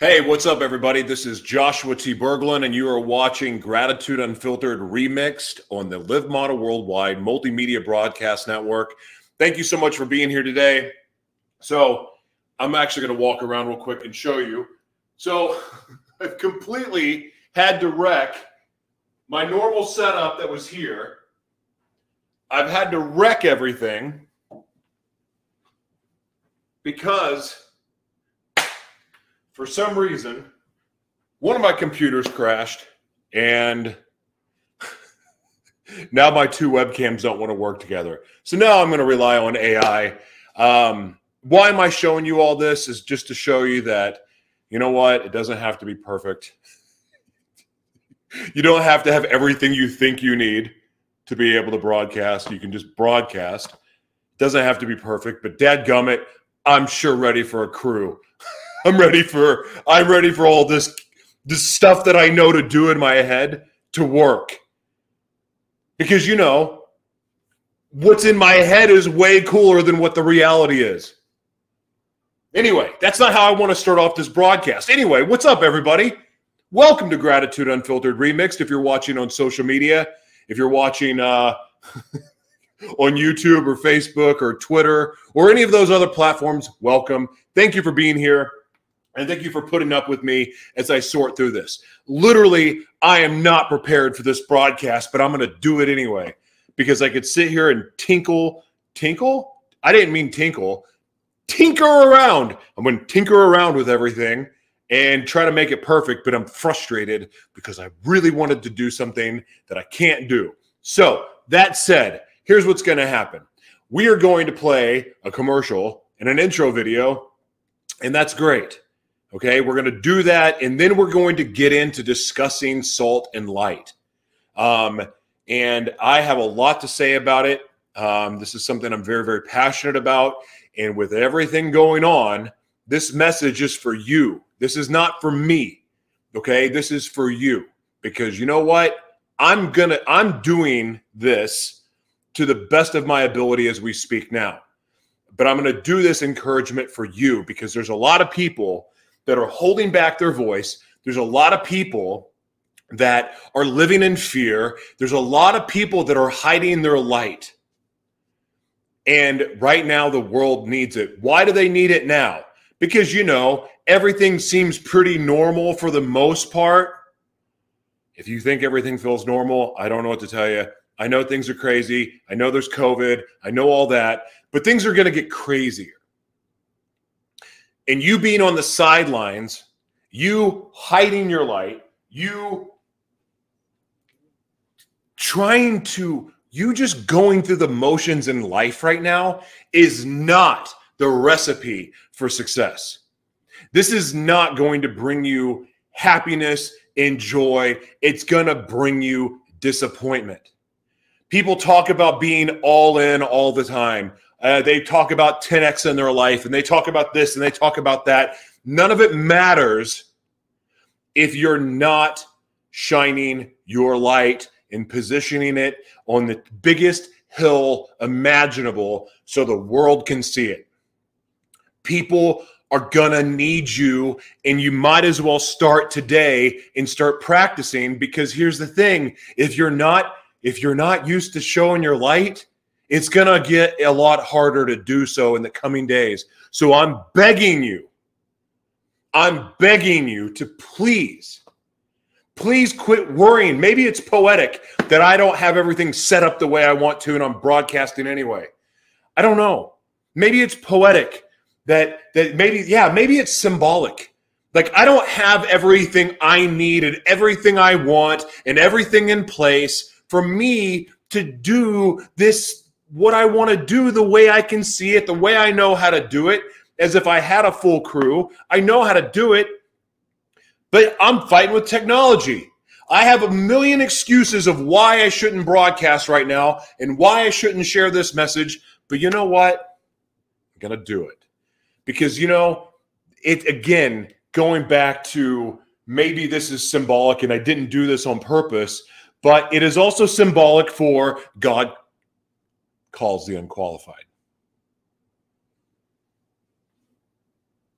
Hey, what's up, everybody? This is Joshua T. Berglund, and you are watching Gratitude Unfiltered Remixed on the Live Model Worldwide Multimedia Broadcast Network. Thank you so much for being here today. So, I'm actually going to walk around real quick and show you. So, I've completely had to wreck my normal setup that was here. I've had to wreck everything because for some reason, one of my computers crashed and now my two webcams don't want to work together. So now I'm going to rely on AI. Um, why am I showing you all this? Is just to show you that, you know what? It doesn't have to be perfect. you don't have to have everything you think you need to be able to broadcast. You can just broadcast. It doesn't have to be perfect, but dad gummit, I'm sure ready for a crew. I'm ready for I'm ready for all this this stuff that I know to do in my head to work. Because you know, what's in my head is way cooler than what the reality is. Anyway, that's not how I want to start off this broadcast. Anyway, what's up everybody? Welcome to Gratitude Unfiltered Remixed if you're watching on social media, if you're watching uh on YouTube or Facebook or Twitter or any of those other platforms, welcome. Thank you for being here. And thank you for putting up with me as I sort through this. Literally, I am not prepared for this broadcast, but I'm going to do it anyway because I could sit here and tinkle, tinkle? I didn't mean tinkle, tinker around. I'm going to tinker around with everything and try to make it perfect, but I'm frustrated because I really wanted to do something that I can't do. So, that said, here's what's going to happen we are going to play a commercial and an intro video, and that's great. Okay, we're going to do that, and then we're going to get into discussing salt and light. Um, and I have a lot to say about it. Um, this is something I'm very, very passionate about. And with everything going on, this message is for you. This is not for me. Okay, this is for you because you know what? I'm gonna, I'm doing this to the best of my ability as we speak now. But I'm to do this encouragement for you because there's a lot of people that are holding back their voice. There's a lot of people that are living in fear. There's a lot of people that are hiding their light. And right now, the world needs it. Why do they need it now? Because, you know, everything seems pretty normal for the most part. If you think everything feels normal, I don't know what to tell you. I know things are crazy. I know there's COVID. I know all that, but things are going to get crazier and you being on the sidelines, you hiding your light, you trying to, you just going through the motions in life right now is not the recipe for success. This is not going to bring you happiness and joy. It's going to bring you disappointment. People talk about being all in all the time. Uh, they talk about 10x in their life and they talk about this and they talk about that. None of it matters if you're not shining your light and positioning it on the biggest hill imaginable so the world can see it. People are gonna need you, and you might as well start today and start practicing because here's the thing if you're not if you're not used to showing your light it's going to get a lot harder to do so in the coming days. So I'm begging you, I'm begging you to please, please quit worrying. Maybe it's poetic that I don't have everything set up the way I want to and I'm broadcasting anyway. I don't know. Maybe it's poetic that that maybe yeah, maybe it's symbolic. Like I don't have everything I need and everything I want and everything in place for me to do this what I want to do the way I can see it, the way I know how to do it, as if I had a full crew. I know how to do it, but I'm fighting with technology. I have a million excuses of why I shouldn't broadcast right now and why I shouldn't share this message. But you know what? I'm going to do it. Because, you know, it again, going back to maybe this is symbolic and I didn't do this on purpose, but it is also symbolic for God calls the unqualified.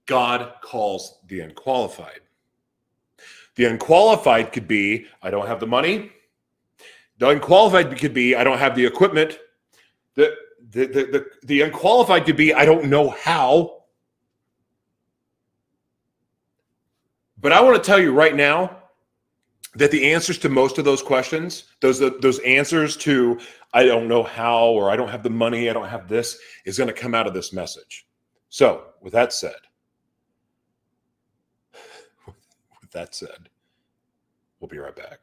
God calls the unqualified. The unqualified could be I don't have the money. The unqualified could be I don't have the equipment. The, the, the, the, the unqualified could be I don't know how. But I want to tell you right now that the answers to most of those questions, those those answers to I don't know how or I don't have the money, I don't have this, is going to come out of this message. So, with that said, with that said, we'll be right back.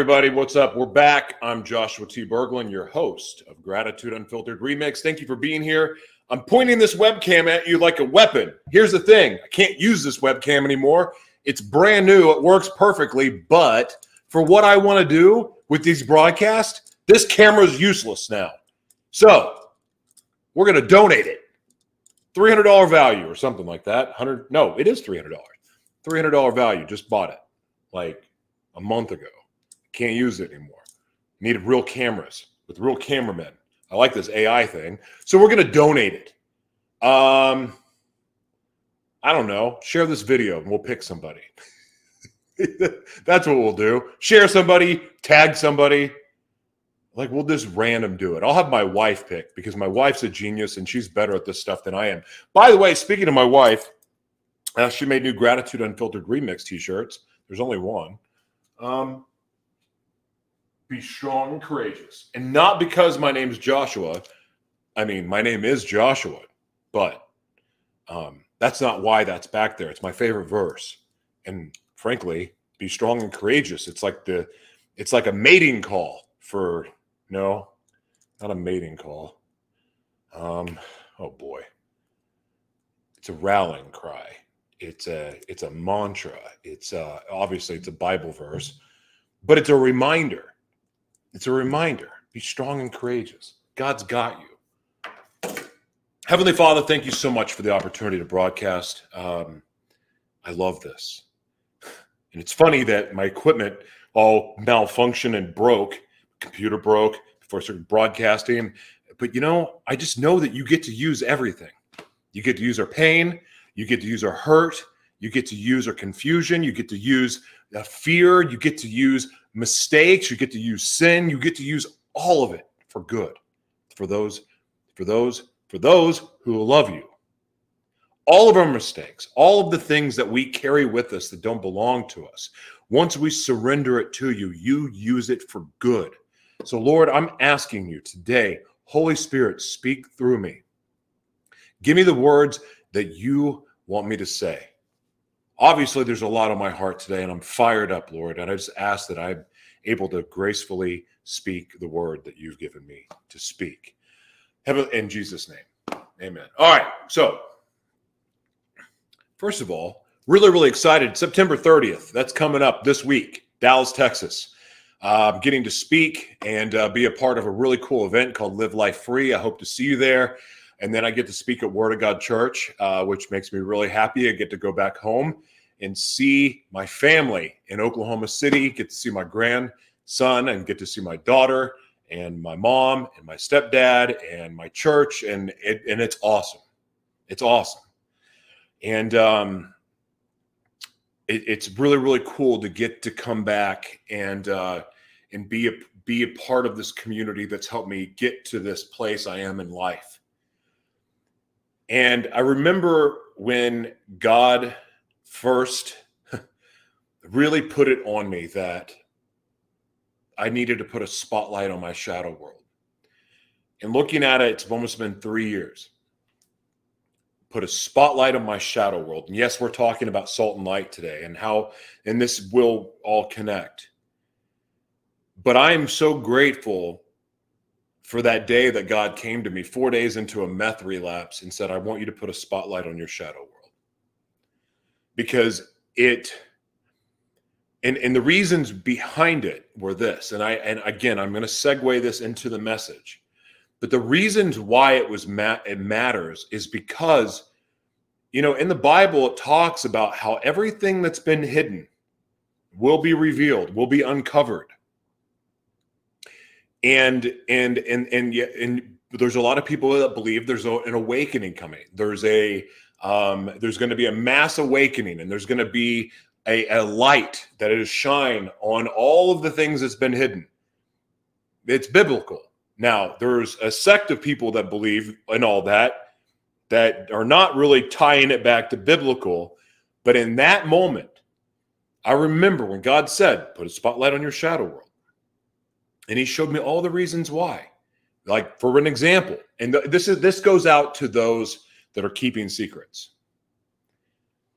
Everybody, what's up? We're back. I'm Joshua T. Berglund, your host of Gratitude Unfiltered Remix. Thank you for being here. I'm pointing this webcam at you like a weapon. Here's the thing I can't use this webcam anymore. It's brand new, it works perfectly, but for what I want to do with these broadcasts, this camera is useless now. So we're going to donate it. $300 value or something like that. 100 No, it is $300. $300 value. Just bought it like a month ago. Can't use it anymore. Needed real cameras with real cameramen. I like this AI thing. So we're going to donate it. Um, I don't know. Share this video and we'll pick somebody. That's what we'll do. Share somebody, tag somebody. Like we'll just random do it. I'll have my wife pick because my wife's a genius and she's better at this stuff than I am. By the way, speaking of my wife, uh, she made new Gratitude Unfiltered Remix t-shirts. There's only one. Um, be strong and courageous. And not because my name's Joshua. I mean, my name is Joshua, but um, that's not why that's back there. It's my favorite verse. And frankly, be strong and courageous. It's like the it's like a mating call for no, not a mating call. Um, oh boy. It's a rallying cry. It's a it's a mantra. It's uh obviously it's a Bible verse, but it's a reminder it's a reminder be strong and courageous. God's got you. Heavenly Father, thank you so much for the opportunity to broadcast. Um, I love this. And it's funny that my equipment all malfunctioned and broke. Computer broke before I started broadcasting. But you know, I just know that you get to use everything. You get to use our pain. You get to use our hurt. You get to use our confusion. You get to use uh, fear. You get to use mistakes you get to use sin you get to use all of it for good for those for those for those who love you. All of our mistakes all of the things that we carry with us that don't belong to us once we surrender it to you you use it for good. So lord i'm asking you today holy spirit speak through me. Give me the words that you want me to say obviously there's a lot on my heart today and i'm fired up lord and i just ask that i'm able to gracefully speak the word that you've given me to speak. Heaven, in jesus name amen. All right so first of all really really excited. September 30th that's coming up this week dallas texas. Uh, getting to speak and uh, be a part of a really cool event called live life free. I hope to see you there and then I get to speak at Word of God Church, uh, which makes me really happy. I get to go back home and see my family in Oklahoma City, get to see my grandson and get to see my daughter and my mom and my stepdad and my church and it, and it's awesome. It's awesome. And um it, it's really really cool to get to come back and uh and be a be a part of this community that's helped me get to this place I am in life. And I remember when God first really put it on me that I needed to put a spotlight on my shadow world. And looking at it, it's almost been three years. Put a spotlight on my shadow world. And yes, we're talking about salt and light today and how, and this will all connect. But I am so grateful for that day that God came to me four days into a meth relapse and said, I want you to put a spotlight on your shadow world. Because it, and, and the reasons behind it were this, and I, and again, I'm going to segue this into the message. But the reasons why it was ma- it matters is because, you know, in the Bible it talks about how everything that's been hidden will be revealed, will be uncovered and and and and yet and there's a lot of people that believe there's a, an awakening coming. There's a um, there's going to be a mass awakening and there's going to be a, a light that is shine on all of the things that's been hidden. It's biblical. Now there's a sect of people that believe in all that that are not really tying it back to biblical but in that moment i remember when god said put a spotlight on your shadow world and he showed me all the reasons why. Like for an example and th- this is this goes out to those that are keeping secrets.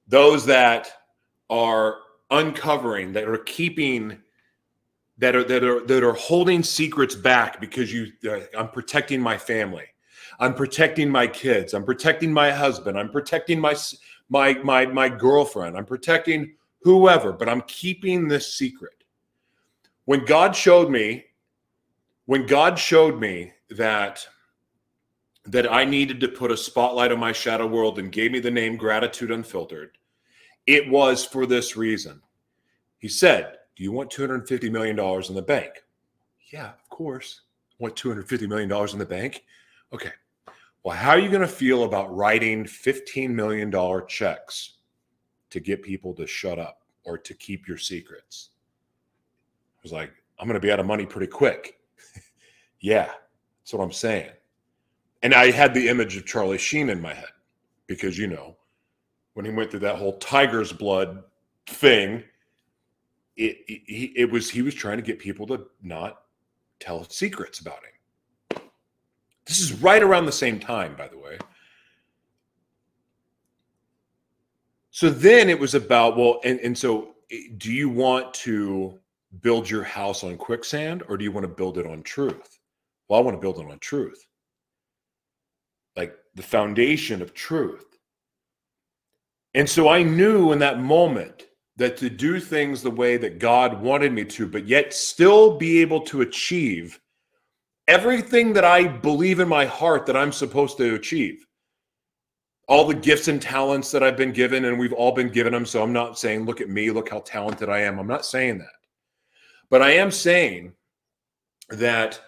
Those that are uncovering that are keeping that are that are that are holding secrets back because you uh, I'm protecting my family. I'm protecting my kids. I'm protecting my husband. I'm protecting my my my my girlfriend. I'm protecting whoever but I'm keeping this secret. When God showed me when God showed me that that I needed to put a spotlight on my shadow world and gave me the name Gratitude Unfiltered, it was for this reason. He said, Do you want $250 million in the bank? Yeah, of course. I want $250 million in the bank? Okay. Well, how are you going to feel about writing $15 million checks to get people to shut up or to keep your secrets? I was like, I'm going to be out of money pretty quick. Yeah, that's what I'm saying. And I had the image of Charlie Sheen in my head because, you know, when he went through that whole tiger's blood thing, it, it, it was he was trying to get people to not tell secrets about him. This is right around the same time, by the way. So then it was about, well, and, and so eh, do you want to build your house on quicksand or do you want to build it on truth? Well, I want to build it on truth, like the foundation of truth. And so I knew in that moment that to do things the way that God wanted me to, but yet still be able to achieve everything that I believe in my heart that I'm supposed to achieve. All the gifts and talents that I've been given, and we've all been given them. So I'm not saying, look at me, look how talented I am. I'm not saying that. But I am saying that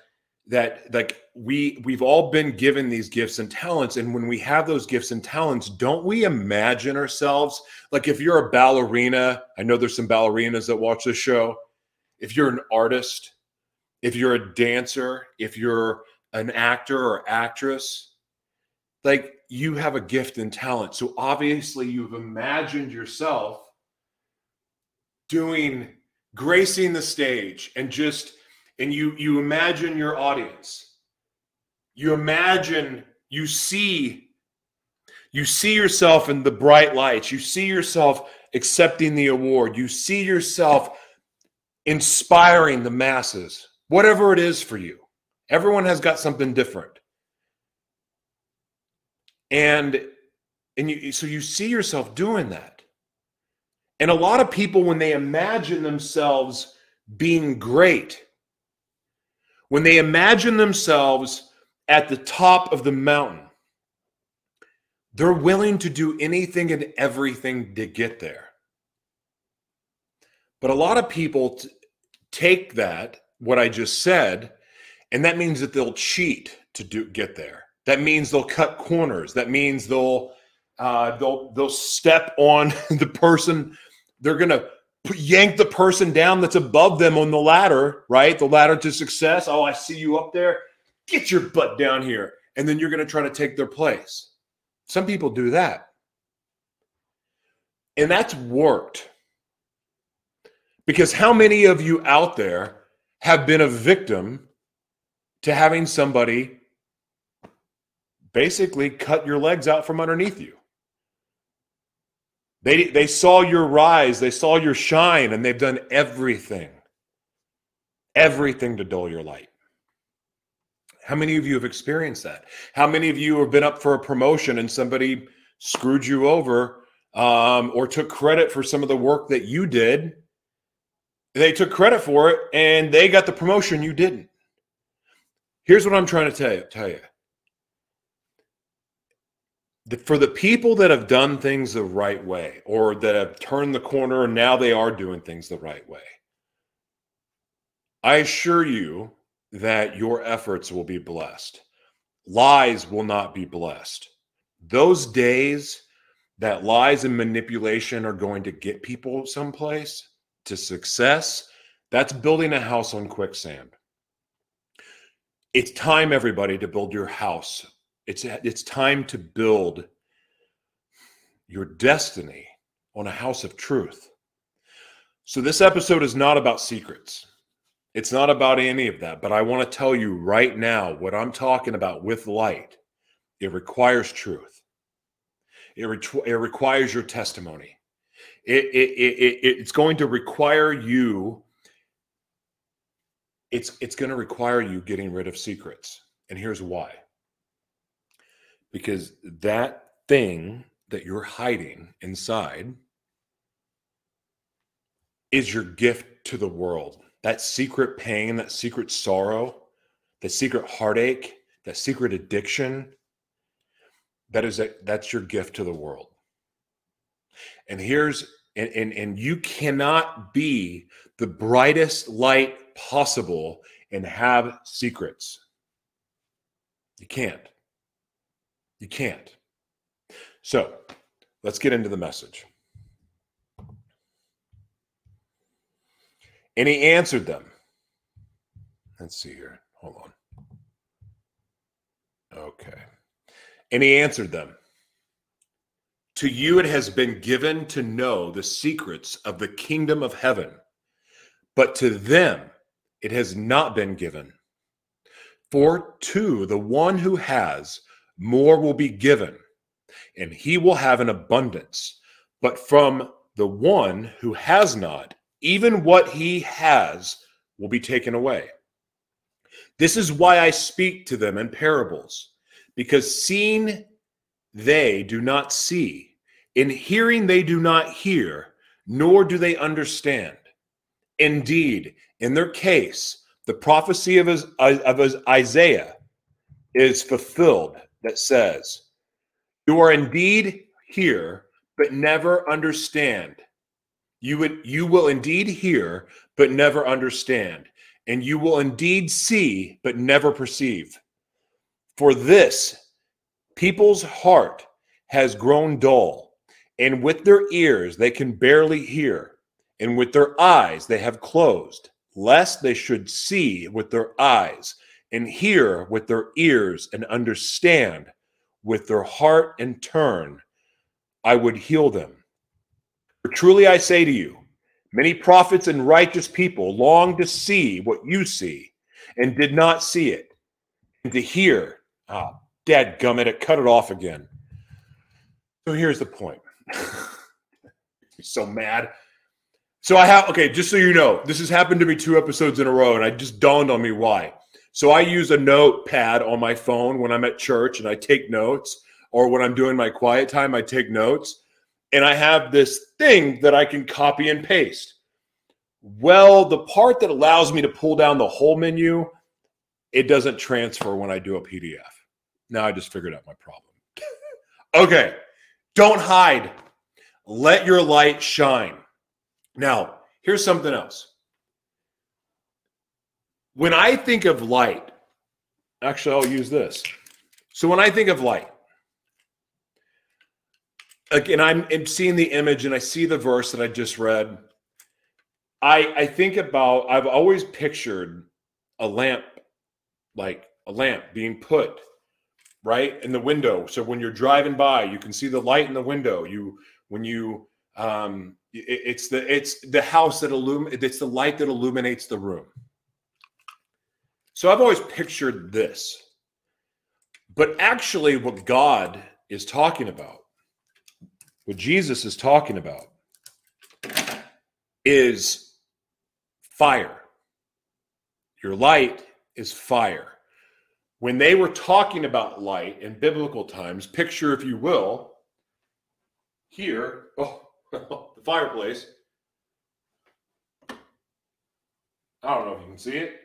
that like we we've all been given these gifts and talents and when we have those gifts and talents don't we imagine ourselves? Like if you're a ballerina i know there's some ballerinas that watch this show. If you're an artist if you're a dancer if you're an actor or actress like you have a gift and talent. So obviously you've imagined yourself doing gracing the stage and just and you you imagine your audience. You imagine you see you see yourself in the bright lights. You see yourself accepting the award. You see yourself inspiring the masses whatever it is for you. Everyone has got something different. And and you so you see yourself doing that. And a lot of people when they imagine themselves being great when they imagine themselves at the top of the mountain, they're willing to do anything and everything to get there. But a lot of people t- take that, what I just said, and that means that they'll cheat to do get there. That means they'll cut corners. That means they'll uh, they'll they'll step on the person. They're gonna yank the person down that's above them on the ladder, right? The ladder to success. Oh, I see you up there. Get your butt down here, and then you're gonna try to take their place. Some people do that, and that's worked. Because how many of you out there have been a victim to having somebody basically cut your legs out from underneath you? They, they saw your rise, they saw your shine, and they've done everything, everything to dull your light. How many of you have experienced that? How many of you have been up for a promotion and somebody screwed you over um, or took credit for some of the work that you did? They took credit for it and they got the promotion you didn't. Here's what I'm trying to tell you. Tell you. For the people that have done things the right way or that have turned the corner and now they are doing things the right way, I assure you that your efforts will be blessed. Lies will not be blessed. Those days that lies and manipulation are going to get people someplace to success, that's building a house on quicksand. It's time, everybody, to build your house. It's, it's time to build your destiny on a house of truth. So, this episode is not about secrets. It's not about any of that, but I want to tell you right now what I'm talking about with light. It requires truth. It, re- it requires your testimony. It, it, it, it, it's going to require you. It's it's going to require you getting rid of secrets, and here's why. Because that thing that you're hiding inside is your gift to the world that secret pain, that secret sorrow, that secret heartache, that secret addiction, that is a, that's your gift to the world. And here's and, and and you cannot be the brightest light possible and have secrets. You can't. You can't. So, let's get into the message. And he answered them. Let's see here. Hold on. Okay. And he answered them To you it has been given to know the secrets of the kingdom of heaven, but to them it has not been given. For to the one who has, more will be given, and he will have an abundance. But from the one who has not, even what he has will be taken away. This is why I speak to them in parables, because seeing they do not see, in hearing they do not hear, nor do they understand. Indeed, in their case, the prophecy of, Isaiah is fulfilled that says, You are indeed here, but never understand. You would you will indeed hear, but never understand, and you will indeed see, but never perceive. For this people's heart has grown dull, and with their ears they can barely hear, and with their eyes they have closed, lest they should see with their eyes, and hear with their ears, and understand with their heart, and turn. I would heal them. For truly I say to you, many prophets and righteous people long to see what you see and did not see it, and to hear, ah, gummit it, cut it off again. So here's the point. so mad. So I have okay, just so you know, this has happened to me two episodes in a row, and I just dawned on me why. So I use a notepad on my phone when I'm at church and I take notes, or when I'm doing my quiet time, I take notes and I have this thing that I can copy and paste. Well, the part that allows me to pull down the whole menu, it doesn't transfer when I do a PDF. Now I just figured out my problem. okay, don't hide. Let your light shine. Now, Here's something else. When I think of light, actually, I'll use this. So when I think of light, again, I'm, I'm seeing the image and I see the verse that I just read. I I think about I've always pictured a lamp, like a lamp being put right in the window. So when you're driving by, you can see the light in the window. You when you um, it- it's the it's the house that illum it's the light that illuminates the room. So I've always pictured this. But actually, what God is talking about, what Jesus is talking about, is fire. Your light is fire. When they were talking about light in biblical times, picture, if you will, here, oh, the fireplace. I don't know if you can see it,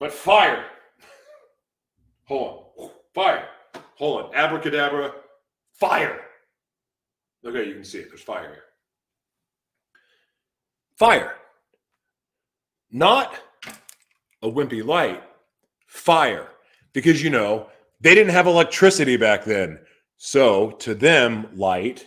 but fire. Hold on. Fire. Hold on. Abracadabra. Fire. Okay, you can see it. There's fire here. Fire. Not a wimpy light, fire. Because, you know, they didn't have electricity back then. So to them, light,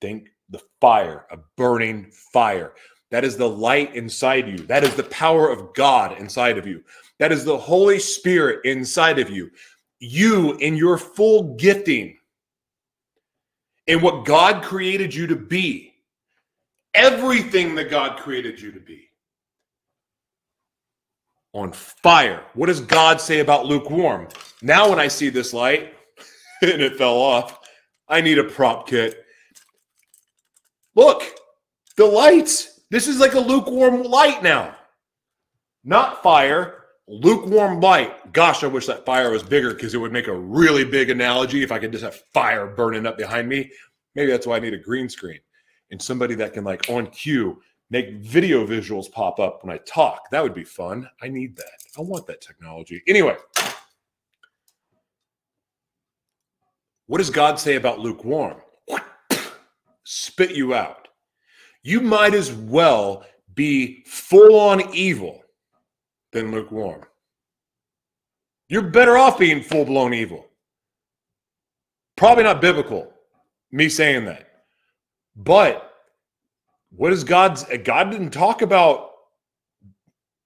think the fire, a burning fire. That is the light inside you. That is the power of God inside of you. That is the Holy Spirit inside of you. You, in your full gifting, in what God created you to be, everything that God created you to be, on fire. What does God say about lukewarm? Now, when I see this light and it fell off, I need a prop kit. Look, the lights. This is like a lukewarm light now. Not fire, lukewarm light. Gosh, I wish that fire was bigger because it would make a really big analogy if I could just have fire burning up behind me. Maybe that's why I need a green screen and somebody that can, like, on cue, make video visuals pop up when I talk. That would be fun. I need that. I want that technology. Anyway, what does God say about lukewarm? Spit you out. You might as well be full on evil than lukewarm. You're better off being full blown evil. Probably not biblical, me saying that. But what is God's God didn't talk about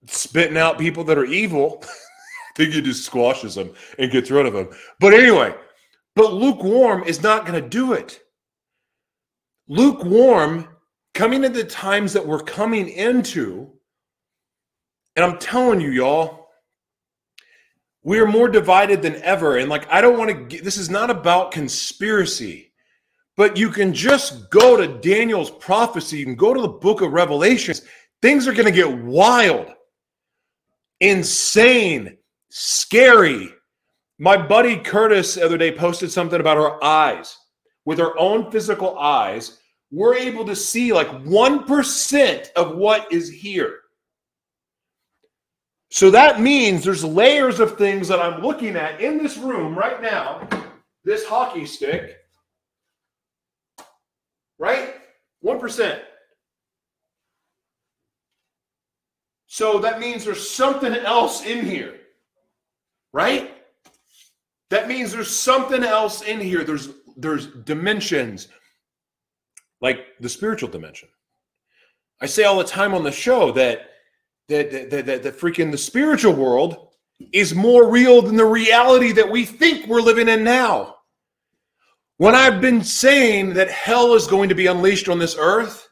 spitting out people that are evil. I think he just squashes them and gets rid of them. But anyway, but lukewarm is not going to do it. Lukewarm coming into the times that we're coming into, and I'm telling you, y'all, we are more divided than ever. And like, I don't want to get this is not about conspiracy, but you can just go to Daniel's prophecy, you can go to the book of Revelations. Things are going to get wild, insane, scary. My buddy Curtis the other day posted something about our eyes. With our own physical eyes, we're able to see like 1% of what is here. So that means there's layers of things that I'm looking at in this room right now. This hockey stick, right? 1%. So that means there's something else in here, right? That means there's something else in here. There's there's dimensions, like the spiritual dimension. I say all the time on the show that that the, that, that, that freaking the spiritual world is more real than the reality that we think we're living in now. When I've been saying that hell is going to be unleashed on this earth,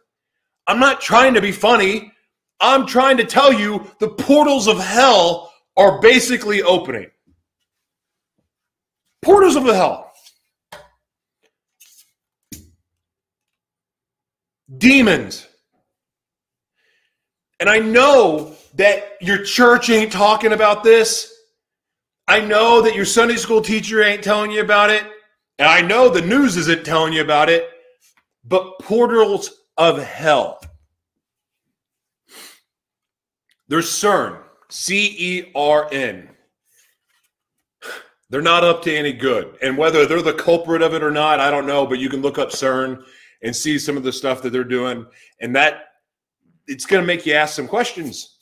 I'm not trying to be funny. I'm trying to tell you the portals of hell are basically opening. Portals of the hell. Demons. And I know that your church ain't talking about this. I know that your Sunday school teacher ain't telling you about it. And I know the news isn't telling you about it. But portals of hell. There's CERN, C E R N. They're not up to any good. And whether they're the culprit of it or not, I don't know. But you can look up CERN and see some of the stuff that they're doing. And that it's going to make you ask some questions.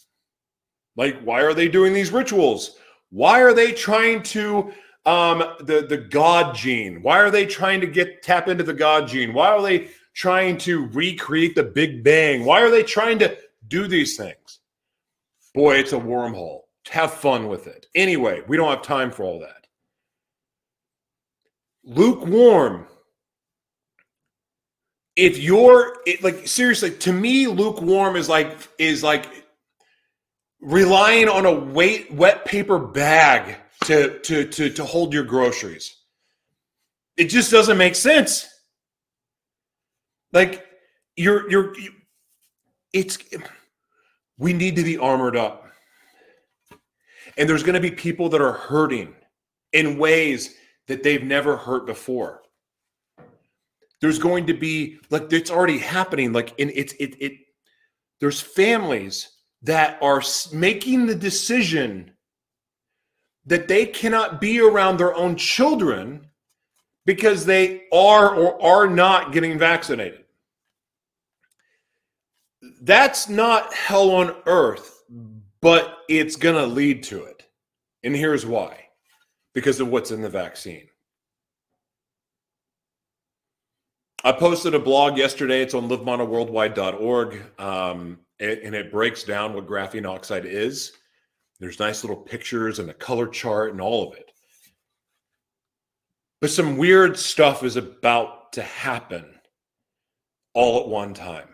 Like, why are they doing these rituals? Why are they trying to um the the god gene? Why are they trying to get tap into the god gene? Why are they trying to recreate the Big Bang? Why are they trying to do these things? Boy, it's a wormhole. Have fun with it. Anyway, we don't have time for all that. Lukewarm. If you're it, like seriously, to me, lukewarm is like is like relying on a wet wet paper bag to to to to hold your groceries. It just doesn't make sense. Like you're you're you, it's we need to be armored up. And there's going to be people that are hurting in ways that they've never hurt before. There's going to be like it's already happening like in it's it it there's families that are making the decision that they cannot be around their own children because they are or are not getting vaccinated. That's not hell on earth, but it's going to lead to it. And here's why because of what's in the vaccine. I posted a blog yesterday. It's on livemonoworldwide.org, um, and, and it breaks down what graphene oxide is. There's nice little pictures and a color chart and all of it. But some weird stuff is about to happen all at one time.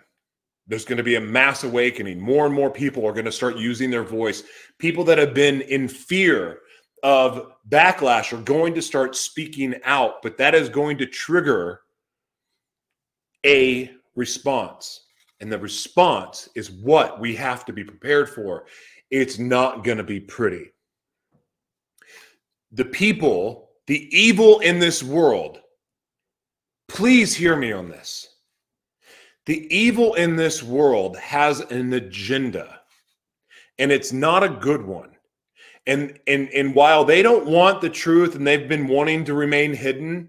There's going to be a mass awakening. More and more people are going to start using their voice. People that have been in fear of backlash are going to start speaking out, but that is going to trigger a response. And the response is what we have to be prepared for. It's not going to be pretty. The people, the evil in this world, please hear me on this. The evil in this world has an agenda, and it's not a good one. And, and, and while they don't want the truth and they've been wanting to remain hidden,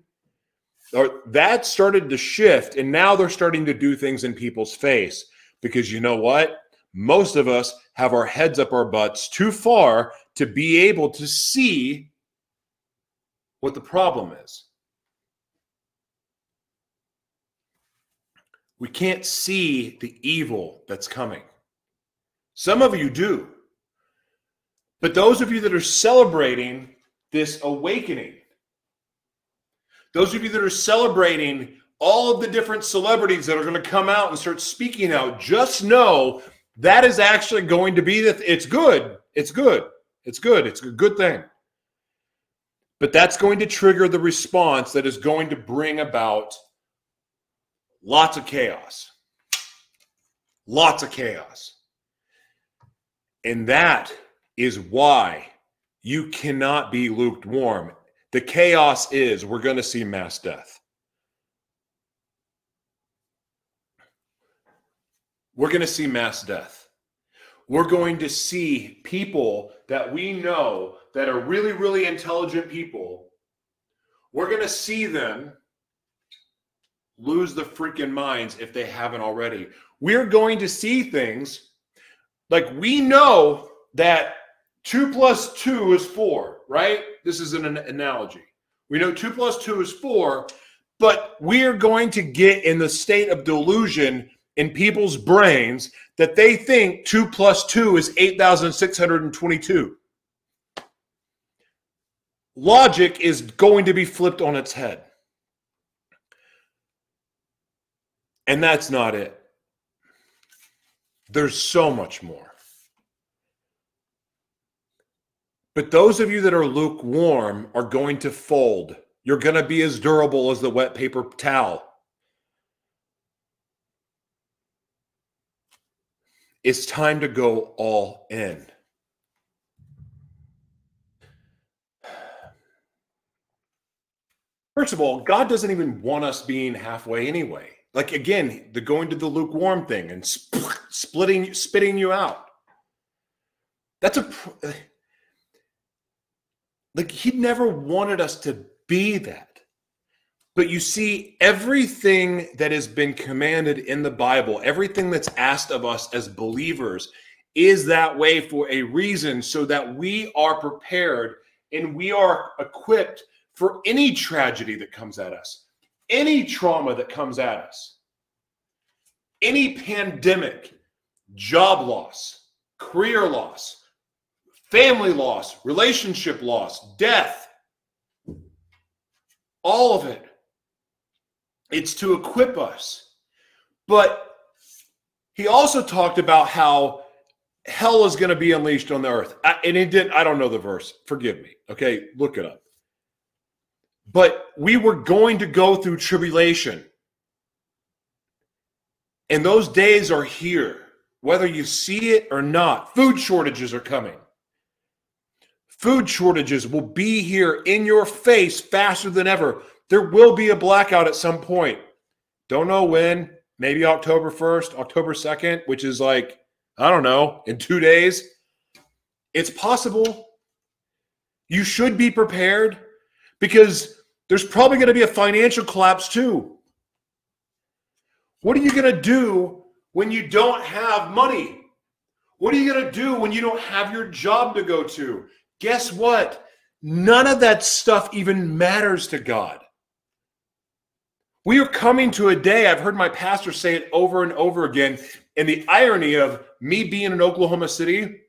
that started to shift and now they're starting to do things in people's face. Because you know what? Most of us have our heads up our butts too far to be able to see what the problem is. We can't see the evil that's coming. Some of you do. But those of you that are celebrating this awakening those of you that are celebrating all of the different celebrities that are going to come out and start speaking out, just know that is actually going to be that it's good. It's good. It's good. It's a good thing. But that's going to trigger the response that is going to bring about lots of chaos. Lots of chaos. And that is why you cannot be lukewarm the chaos is we're going to see mass death. We're going to see mass death. We're going to see people that we know that are really, really intelligent people. We're going to see them lose the freaking minds if they haven't already. We're going to see things like we know that two plus two is four, right? This is an, an analogy. We know two plus two is four, but we are going to get in the state of delusion in people's brains that they think two plus two is 8,622. Logic is going to be flipped on its head. And that's not it. There's so much more. But those of you that are lukewarm are going to fold. You're going to be as durable as the wet paper towel. It's time to go all in. First of all, God doesn't even want us being halfway anyway. Like again, the going to the lukewarm thing and sp- splitting, spitting you out. That's a pr- like he never wanted us to be that. But you see, everything that has been commanded in the Bible, everything that's asked of us as believers, is that way for a reason so that we are prepared and we are equipped for any tragedy that comes at us, any trauma that comes at us, any pandemic, job loss, career loss, family loss, relationship loss, death, all of it. It's to equip us. But he also talked about how hell is going to be unleashed on the earth. I, and he did, I don't know the verse. Forgive me. Okay, look it up. But we were going to go through tribulation. And those days are here, whether you see it or not. Food shortages are coming. Food shortages will be here in your face faster than ever. There will be a blackout at some point. Don't know when, maybe October 1st, October 2nd, which is like, I don't know, in two days. It's possible. You should be prepared because there's probably going to be a financial collapse too. What are you going to do when you don't have money? What are you going to do when you don't have your job to go to? Guess what? None of that stuff even matters to God. We are coming to a day, I've heard my pastor say it over and over again, and the irony of me being in Oklahoma City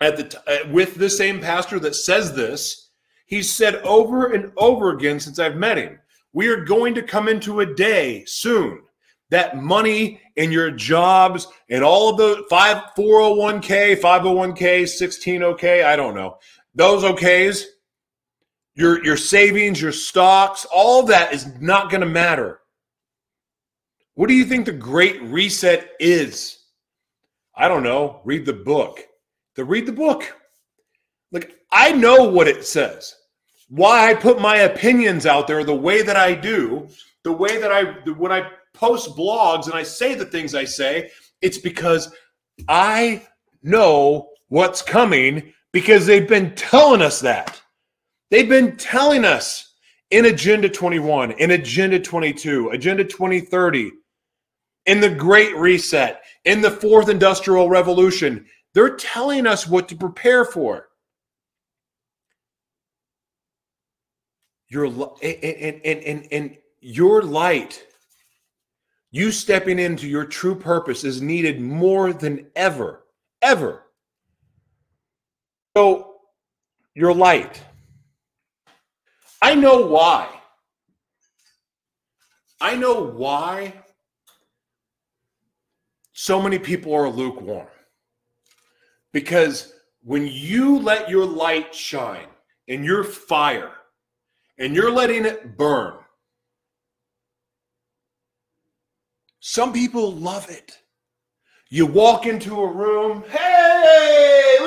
at the t- uh, with the same pastor that says this, he said over and over again since I've met him, we are going to come into a day soon that money and your jobs and all of the 5 401k, 501k, 16ok, I don't know. Those OKs, your your savings, your stocks, all that is not going to matter. What do you think the great reset is? I don't know. Read the book. The read the book. Like I know what it says. Why I put my opinions out there the way that I do, the way that I when I post blogs and I say the things I say, it's because I know what's coming because they've been telling us that. They've been telling us in Agenda 21, in Agenda 22, Agenda 2030, in the Great Reset, in the Fourth Industrial Revolution. They're telling us what to prepare for. Your and, and, and, and your light, you stepping into your true purpose is needed more than ever, ever. So, your light. I know why. I know why so many people are lukewarm. Because when you let your light shine and your fire and you're letting it burn, some people love it. You walk into a room, hey.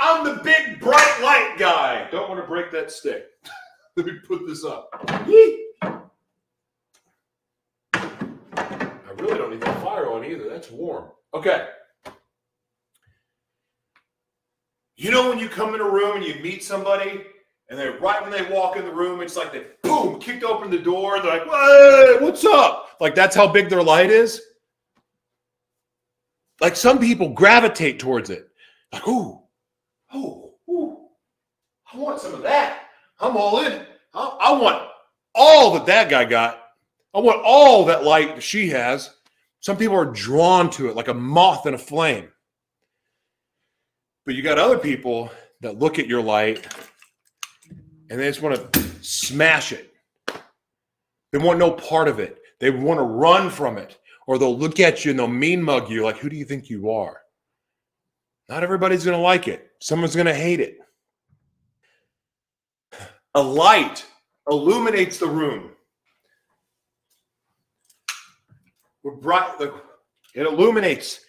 I'm the big bright light guy. Don't want to break that stick. Let me put this up. Yee. I really don't need the fire on either. That's warm. Okay. You know when you come in a room and you meet somebody, and they right when they walk in the room, it's like they boom kicked open the door. They're like, "Hey, what's up?" Like that's how big their light is. Like some people gravitate towards it. Like, ooh, oh, I want some of that. I'm all in. I, I want all that that guy got. I want all that light that she has. Some people are drawn to it like a moth in a flame. But you got other people that look at your light and they just want to smash it. They want no part of it. They want to run from it. Or they'll look at you and they'll mean mug you like, who do you think you are? Not everybody's going to like it. Someone's going to hate it. A light illuminates the room. We're bright. It illuminates.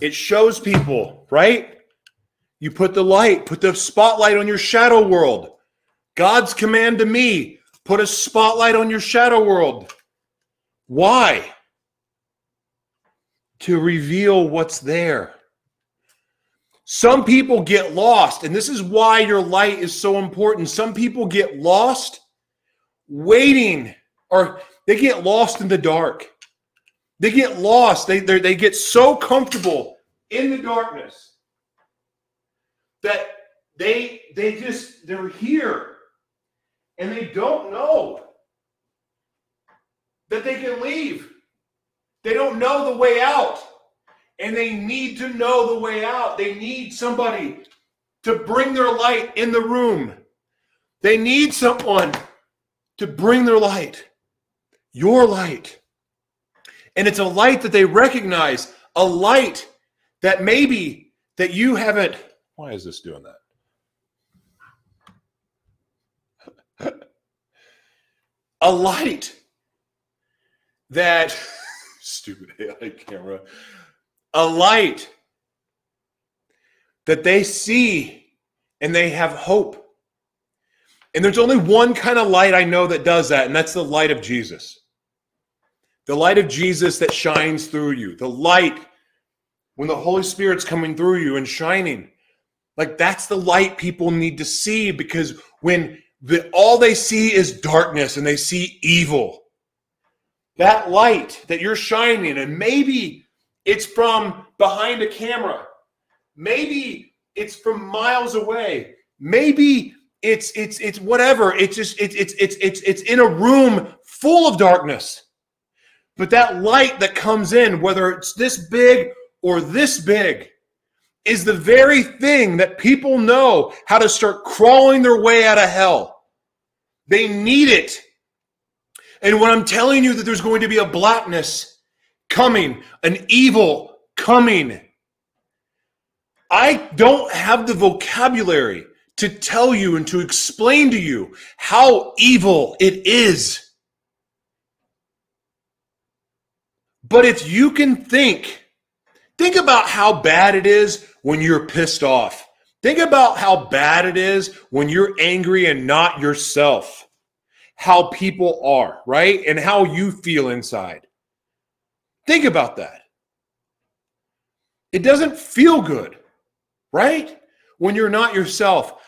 It shows people, right? You put the light, put the spotlight on your shadow world. God's command to me put a spotlight on your shadow world. Why? To reveal what's there. Some people get lost, and this is why your light is so important. Some people get lost waiting or they get lost in the dark. They get lost. They they're- get so comfortable in the darkness that they they just they're here and they don't know that they can leave. They don't know the way out. And they need to know the way out. They need somebody to bring their light in the room. They need someone to bring their light, your light. And it's a light that they recognize, a light that maybe that you haven't. Why is this doing that? a light that stupid AI camera, a light that they see and they have hope. And there's only one kind of light I know that does that, and that's the light of Jesus. The light of Jesus that shines through you. The light when the Holy Spirit's coming through you and shining. Like that's the light people need to see because when the, all they see is darkness and they see evil, that light that you're shining, and maybe it's from behind a camera, maybe it's from miles away, maybe it's it's it's whatever. It's just it's it's it's it's it's in a room full of darkness. But that light that comes in, whether it's this big or this big, is the very thing that people know how to start crawling their way out of hell. They need it. And when I'm telling you that there's going to be a blackness coming, an evil coming, I don't have the vocabulary to tell you and to explain to you how evil it is. But if you can think, think about how bad it is when you're pissed off. Think about how bad it is when you're angry and not yourself. How people are, right? And how you feel inside. Think about that. It doesn't feel good, right? When you're not yourself.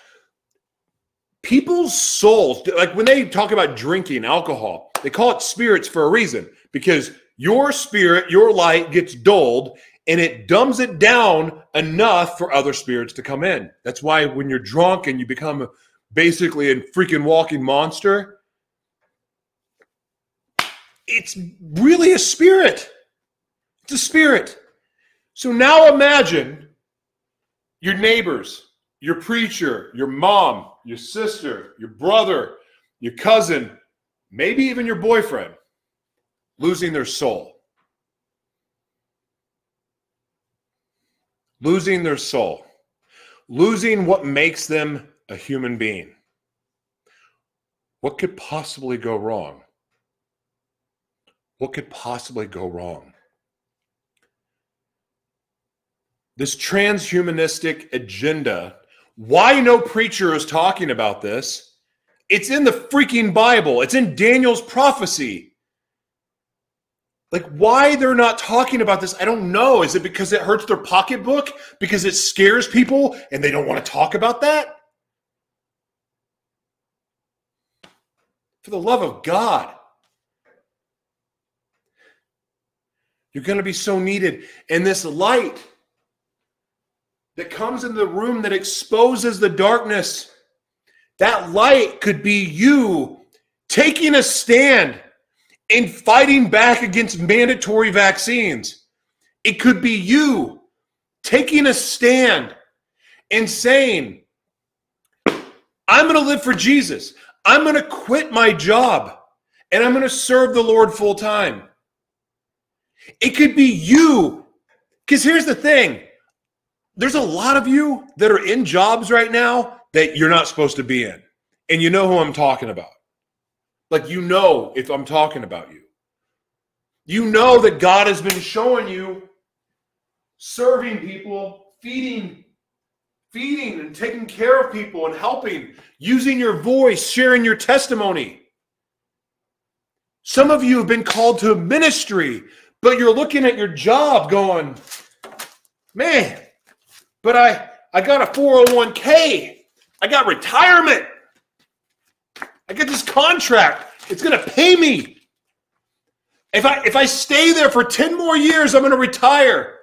People's souls, like when they talk about drinking alcohol, they call it spirits for a reason because your spirit, your light gets dulled and it dumbs it down enough for other spirits to come in. That's why when you're drunk and you become basically a freaking walking monster, it's really a spirit. A spirit. So now imagine your neighbors, your preacher, your mom, your sister, your brother, your cousin, maybe even your boyfriend losing their soul. Losing their soul. Losing what makes them a human being. What could possibly go wrong? What could possibly go wrong? This transhumanistic agenda, why no preacher is talking about this? It's in the freaking Bible, it's in Daniel's prophecy. Like, why they're not talking about this, I don't know. Is it because it hurts their pocketbook? Because it scares people and they don't want to talk about that? For the love of God. You're going to be so needed. And this light that comes into the room that exposes the darkness, that light could be you taking a stand and fighting back against mandatory vaccines. It could be you taking a stand and saying, I'm going to live for Jesus. I'm going to quit my job and I'm going to serve the Lord full time. It could be you. Because here's the thing there's a lot of you that are in jobs right now that you're not supposed to be in. And you know who I'm talking about. Like, you know if I'm talking about you. You know that God has been showing you serving people, feeding, feeding and taking care of people and helping, using your voice, sharing your testimony. Some of you have been called to ministry, but you're looking at your job going, man, but I I got a 401k. I got retirement. I get this contract. It's to pay me. If I if I stay there for 10 more years, I'm to retire.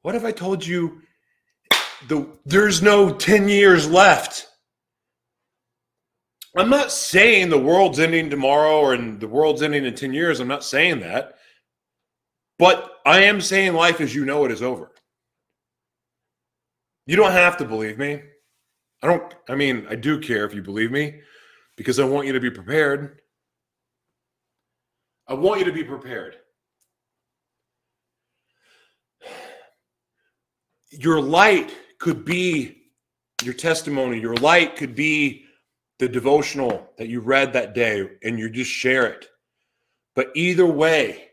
What if I told you the there's no 10 years left? I'm not saying the world's ending tomorrow or the world's ending in 10 years. I'm not saying that. But I am saying life as you know it is over. You don't have to believe me. I don't, I mean, I do care if you believe me because I want you to be prepared. I want you to be prepared. Your light could be your testimony, your light could be the devotional that you read that day and you just share it. But either way,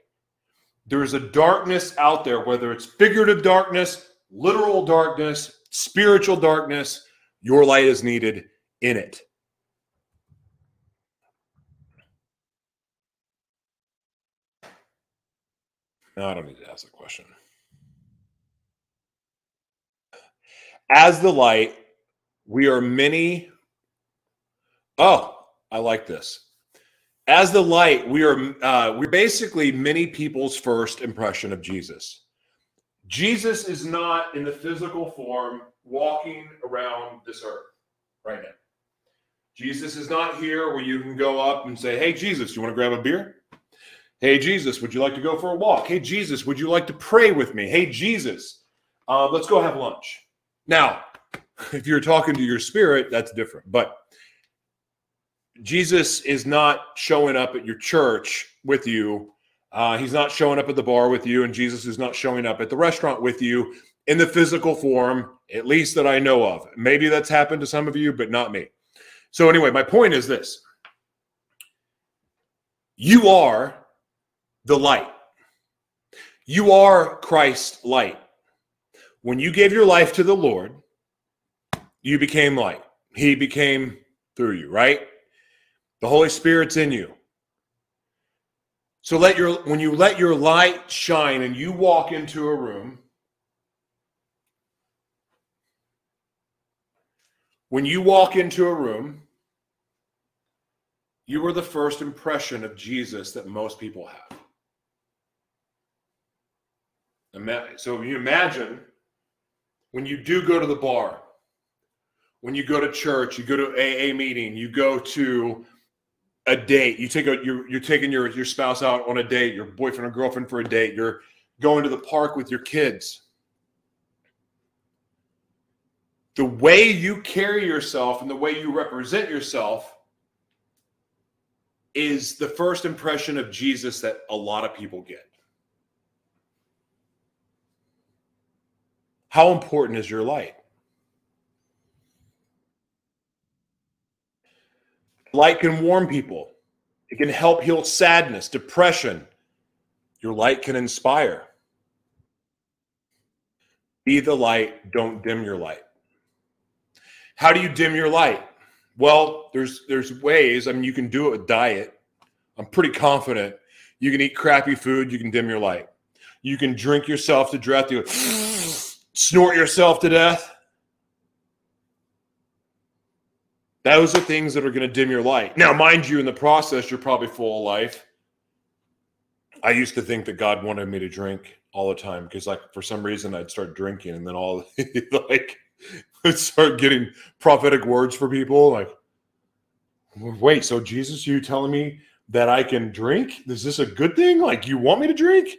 there is a darkness out there, whether it's figurative darkness, literal darkness, spiritual darkness, your light is needed in it. No, I don't need to ask the question. As the light, we are many. Oh, I like this. As the light, we are uh, we're basically many people's first impression of Jesus. Jesus is not in the physical form walking around this earth right now. Jesus is not here where you can go up and say, Hey, Jesus, you want to grab a beer? Hey, Jesus, would you like to go for a walk? Hey, Jesus, would you like to pray with me? Hey, Jesus, uh, let's go have lunch. Now, if you're talking to your spirit, that's different. But Jesus is not showing up at your church with you. Uh, he's not showing up at the bar with you, and Jesus is not showing up at the restaurant with you in the physical form, at least that I know of. Maybe that's happened to some of you, but not me. So, anyway, my point is this you are the light, you are Christ's light. When you gave your life to the Lord, you became light. He became through you, right? The Holy Spirit's in you. So let your when you let your light shine and you walk into a room, when you walk into a room, you are the first impression of Jesus that most people have. So you imagine when you do go to the bar, when you go to church, you go to AA meeting, you go to a date, you take a you're you're taking your your spouse out on a date, your boyfriend or girlfriend for a date, you're going to the park with your kids. The way you carry yourself and the way you represent yourself is the first impression of Jesus that a lot of people get. How important is your light? Light can warm people. It can help heal sadness, depression. Your light can inspire. Be the light, don't dim your light. How do you dim your light? Well, there's there's ways. I mean, you can do it with diet. I'm pretty confident. You can eat crappy food, you can dim your light. You can drink yourself to death, you snort yourself to death. Those are things that are going to dim your light. Now, mind you, in the process, you're probably full of life. I used to think that God wanted me to drink all the time because, like, for some reason, I'd start drinking, and then all like, I'd start getting prophetic words for people. Like, wait, so Jesus, you telling me that I can drink? Is this a good thing? Like, you want me to drink?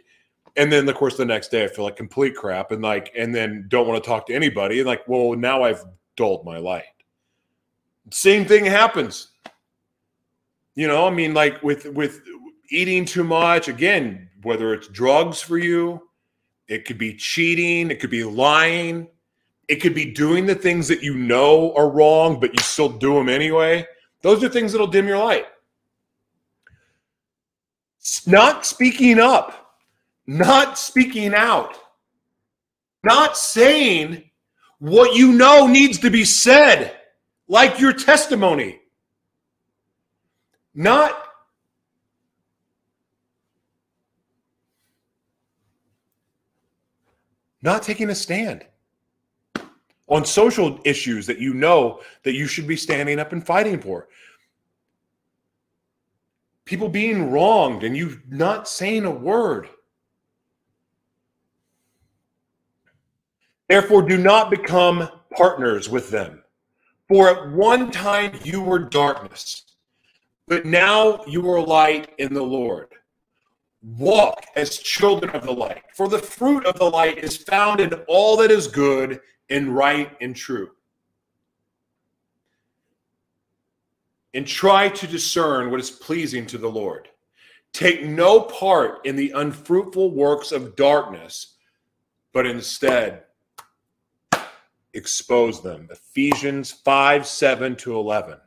And then, of course, the next day, I feel like complete crap, and like, and then don't want to talk to anybody. And like, well, now I've dulled my light same thing happens. You know i mean like with with eating too much again whether it's drugs for you it could be cheating it could be lying it could be doing the things that you know are wrong but you still do them anyway those are things that'll dim your light. Not speaking up not speaking out not saying what you know needs to be said like your testimony. Not not taking a stand. on social issues that you know that you should be standing up and fighting for. People being wronged and you not saying a word. Therefore, do not become partners with them. For at one time you were darkness, but now you are light in the Lord. Walk as children of the light, for the fruit of the light is found in all that is good and right and true. And try to discern what is pleasing to the Lord. Take no part in the unfruitful works of darkness, but instead expose them. Ephesians 5 7 to 11.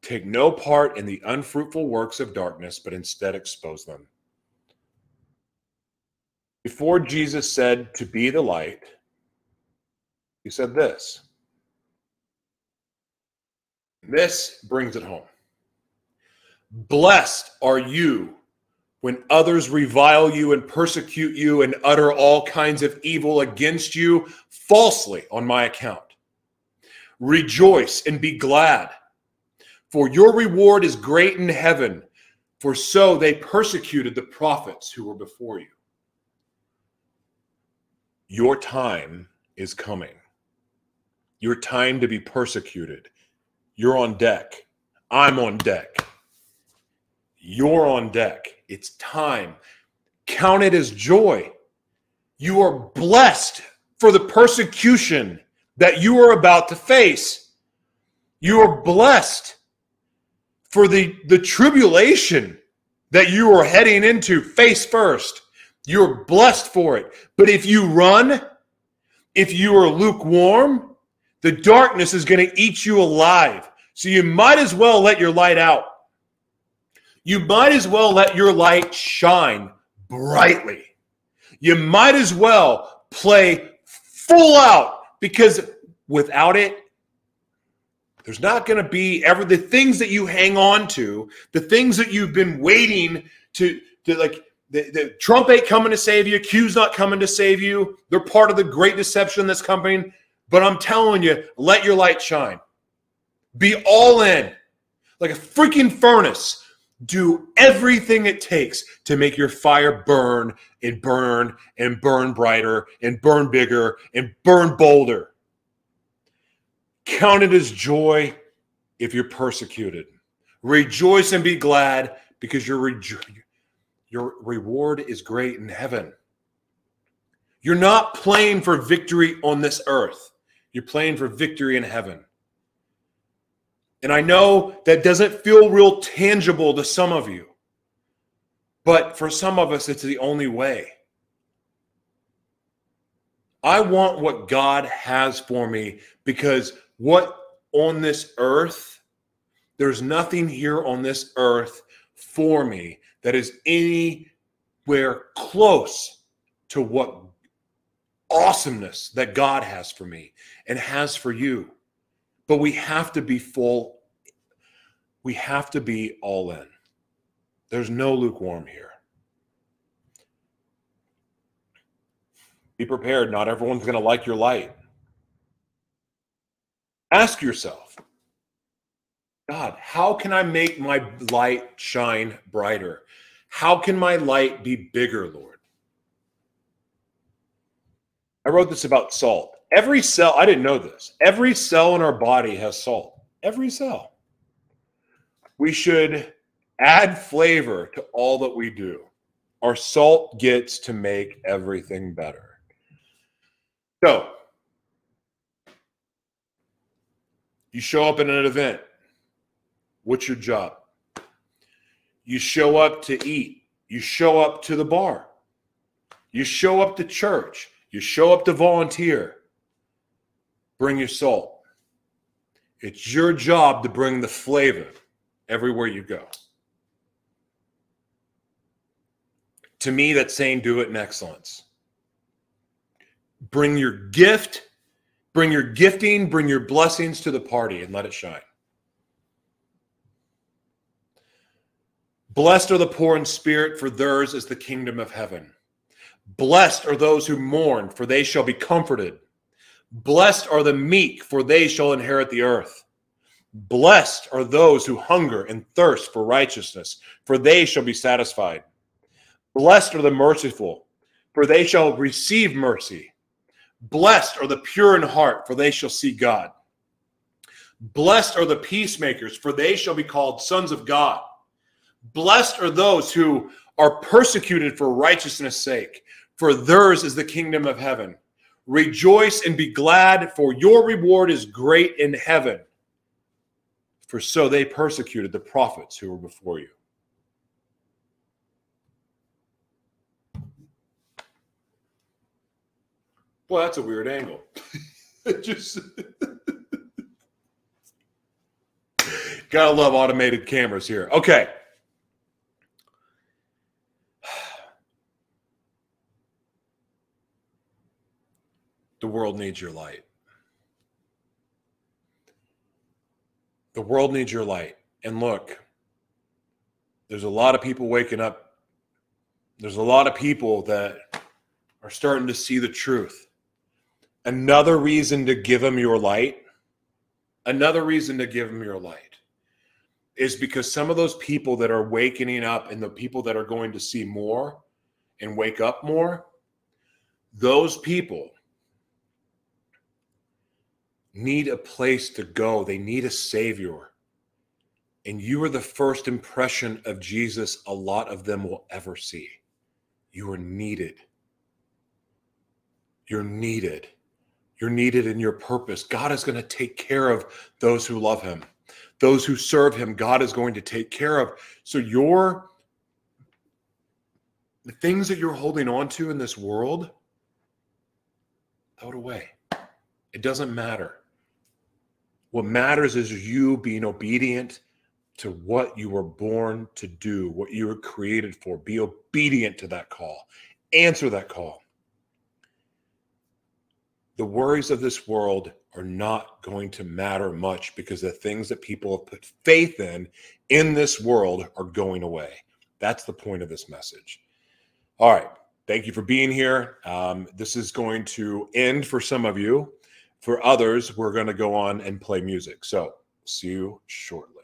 Take no part in the unfruitful works of darkness, but instead expose them. Before Jesus said to be the light, he said this. This brings it home. Blessed are you when others revile you and persecute you and utter all kinds of evil against you falsely on my account. Rejoice and be glad, for your reward is great in heaven, for so they persecuted the prophets who were before you. Your time is coming. Your time to be persecuted. You're on deck. I'm on deck. You're on deck. It's time. Count it as joy. You are blessed for the persecution that you are about to face. You are blessed for the, the tribulation that you are heading into face first. You're blessed for it. But if you run, if you are lukewarm, the darkness is going to eat you alive. So you might as well let your light out. You might as well let your light shine brightly. You might as well play full out because without it, there's not going to be ever the things that you hang on to, the things that you've been waiting to, to like the, the Trump ain't coming to save you. Q's not coming to save you. They're part of the great deception that's coming. But I'm telling you, let your light shine. Be all in, like a freaking furnace. Do everything it takes to make your fire burn and burn and burn brighter and burn bigger and burn bolder. Count it as joy if you're persecuted. Rejoice and be glad because your, your reward is great in heaven. You're not playing for victory on this earth, you're playing for victory in heaven. And I know that doesn't feel real tangible to some of you, but for some of us, it's the only way. I want what God has for me because what on this earth, there's nothing here on this earth for me that is anywhere close to what awesomeness that God has for me and has for you. But we have to be full, we have to be all in. There's no lukewarm here. Be prepared. Not everyone's going to like your light. Ask yourself God, how can I make my light shine brighter? How can my light be bigger, Lord? I wrote this about salt. Every cell, I didn't know this. Every cell in our body has salt. Every cell. We should add flavor to all that we do. Our salt gets to make everything better. So, you show up at an event. What's your job? You show up to eat. You show up to the bar. You show up to church. You show up to volunteer. Bring your salt. It's your job to bring the flavor everywhere you go. To me, that's saying do it in excellence. Bring your gift, bring your gifting, bring your blessings to the party and let it shine. Blessed are the poor in spirit, for theirs is the kingdom of heaven. Blessed are those who mourn, for they shall be comforted. Blessed are the meek, for they shall inherit the earth. Blessed are those who hunger and thirst for righteousness, for they shall be satisfied. Blessed are the merciful, for they shall receive mercy. Blessed are the pure in heart, for they shall see God. Blessed are the peacemakers, for they shall be called sons of God. Blessed are those who are persecuted for righteousness' sake, for theirs is the kingdom of heaven. Rejoice and be glad, for your reward is great in heaven. For so they persecuted the prophets who were before you. Well, that's a weird angle. Just gotta love automated cameras here. Okay. The world needs your light. The world needs your light. And look, there's a lot of people waking up. There's a lot of people that are starting to see the truth. Another reason to give them your light, another reason to give them your light is because some of those people that are wakening up and the people that are going to see more and wake up more, those people need a place to go. They need a savior. And you are the first impression of Jesus a lot of them will ever see. You are needed. You're needed. You're needed in your purpose. God is going to take care of those who love him. Those who serve him, God is going to take care of. So your the things that you're holding on to in this world, throw it away. It doesn't matter. What matters is you being obedient to what you were born to do, what you were created for. Be obedient to that call. Answer that call. The worries of this world are not going to matter much because the things that people have put faith in in this world are going away. That's the point of this message. All right. Thank you for being here. Um, this is going to end for some of you. For others, we're going to go on and play music. So, see you shortly.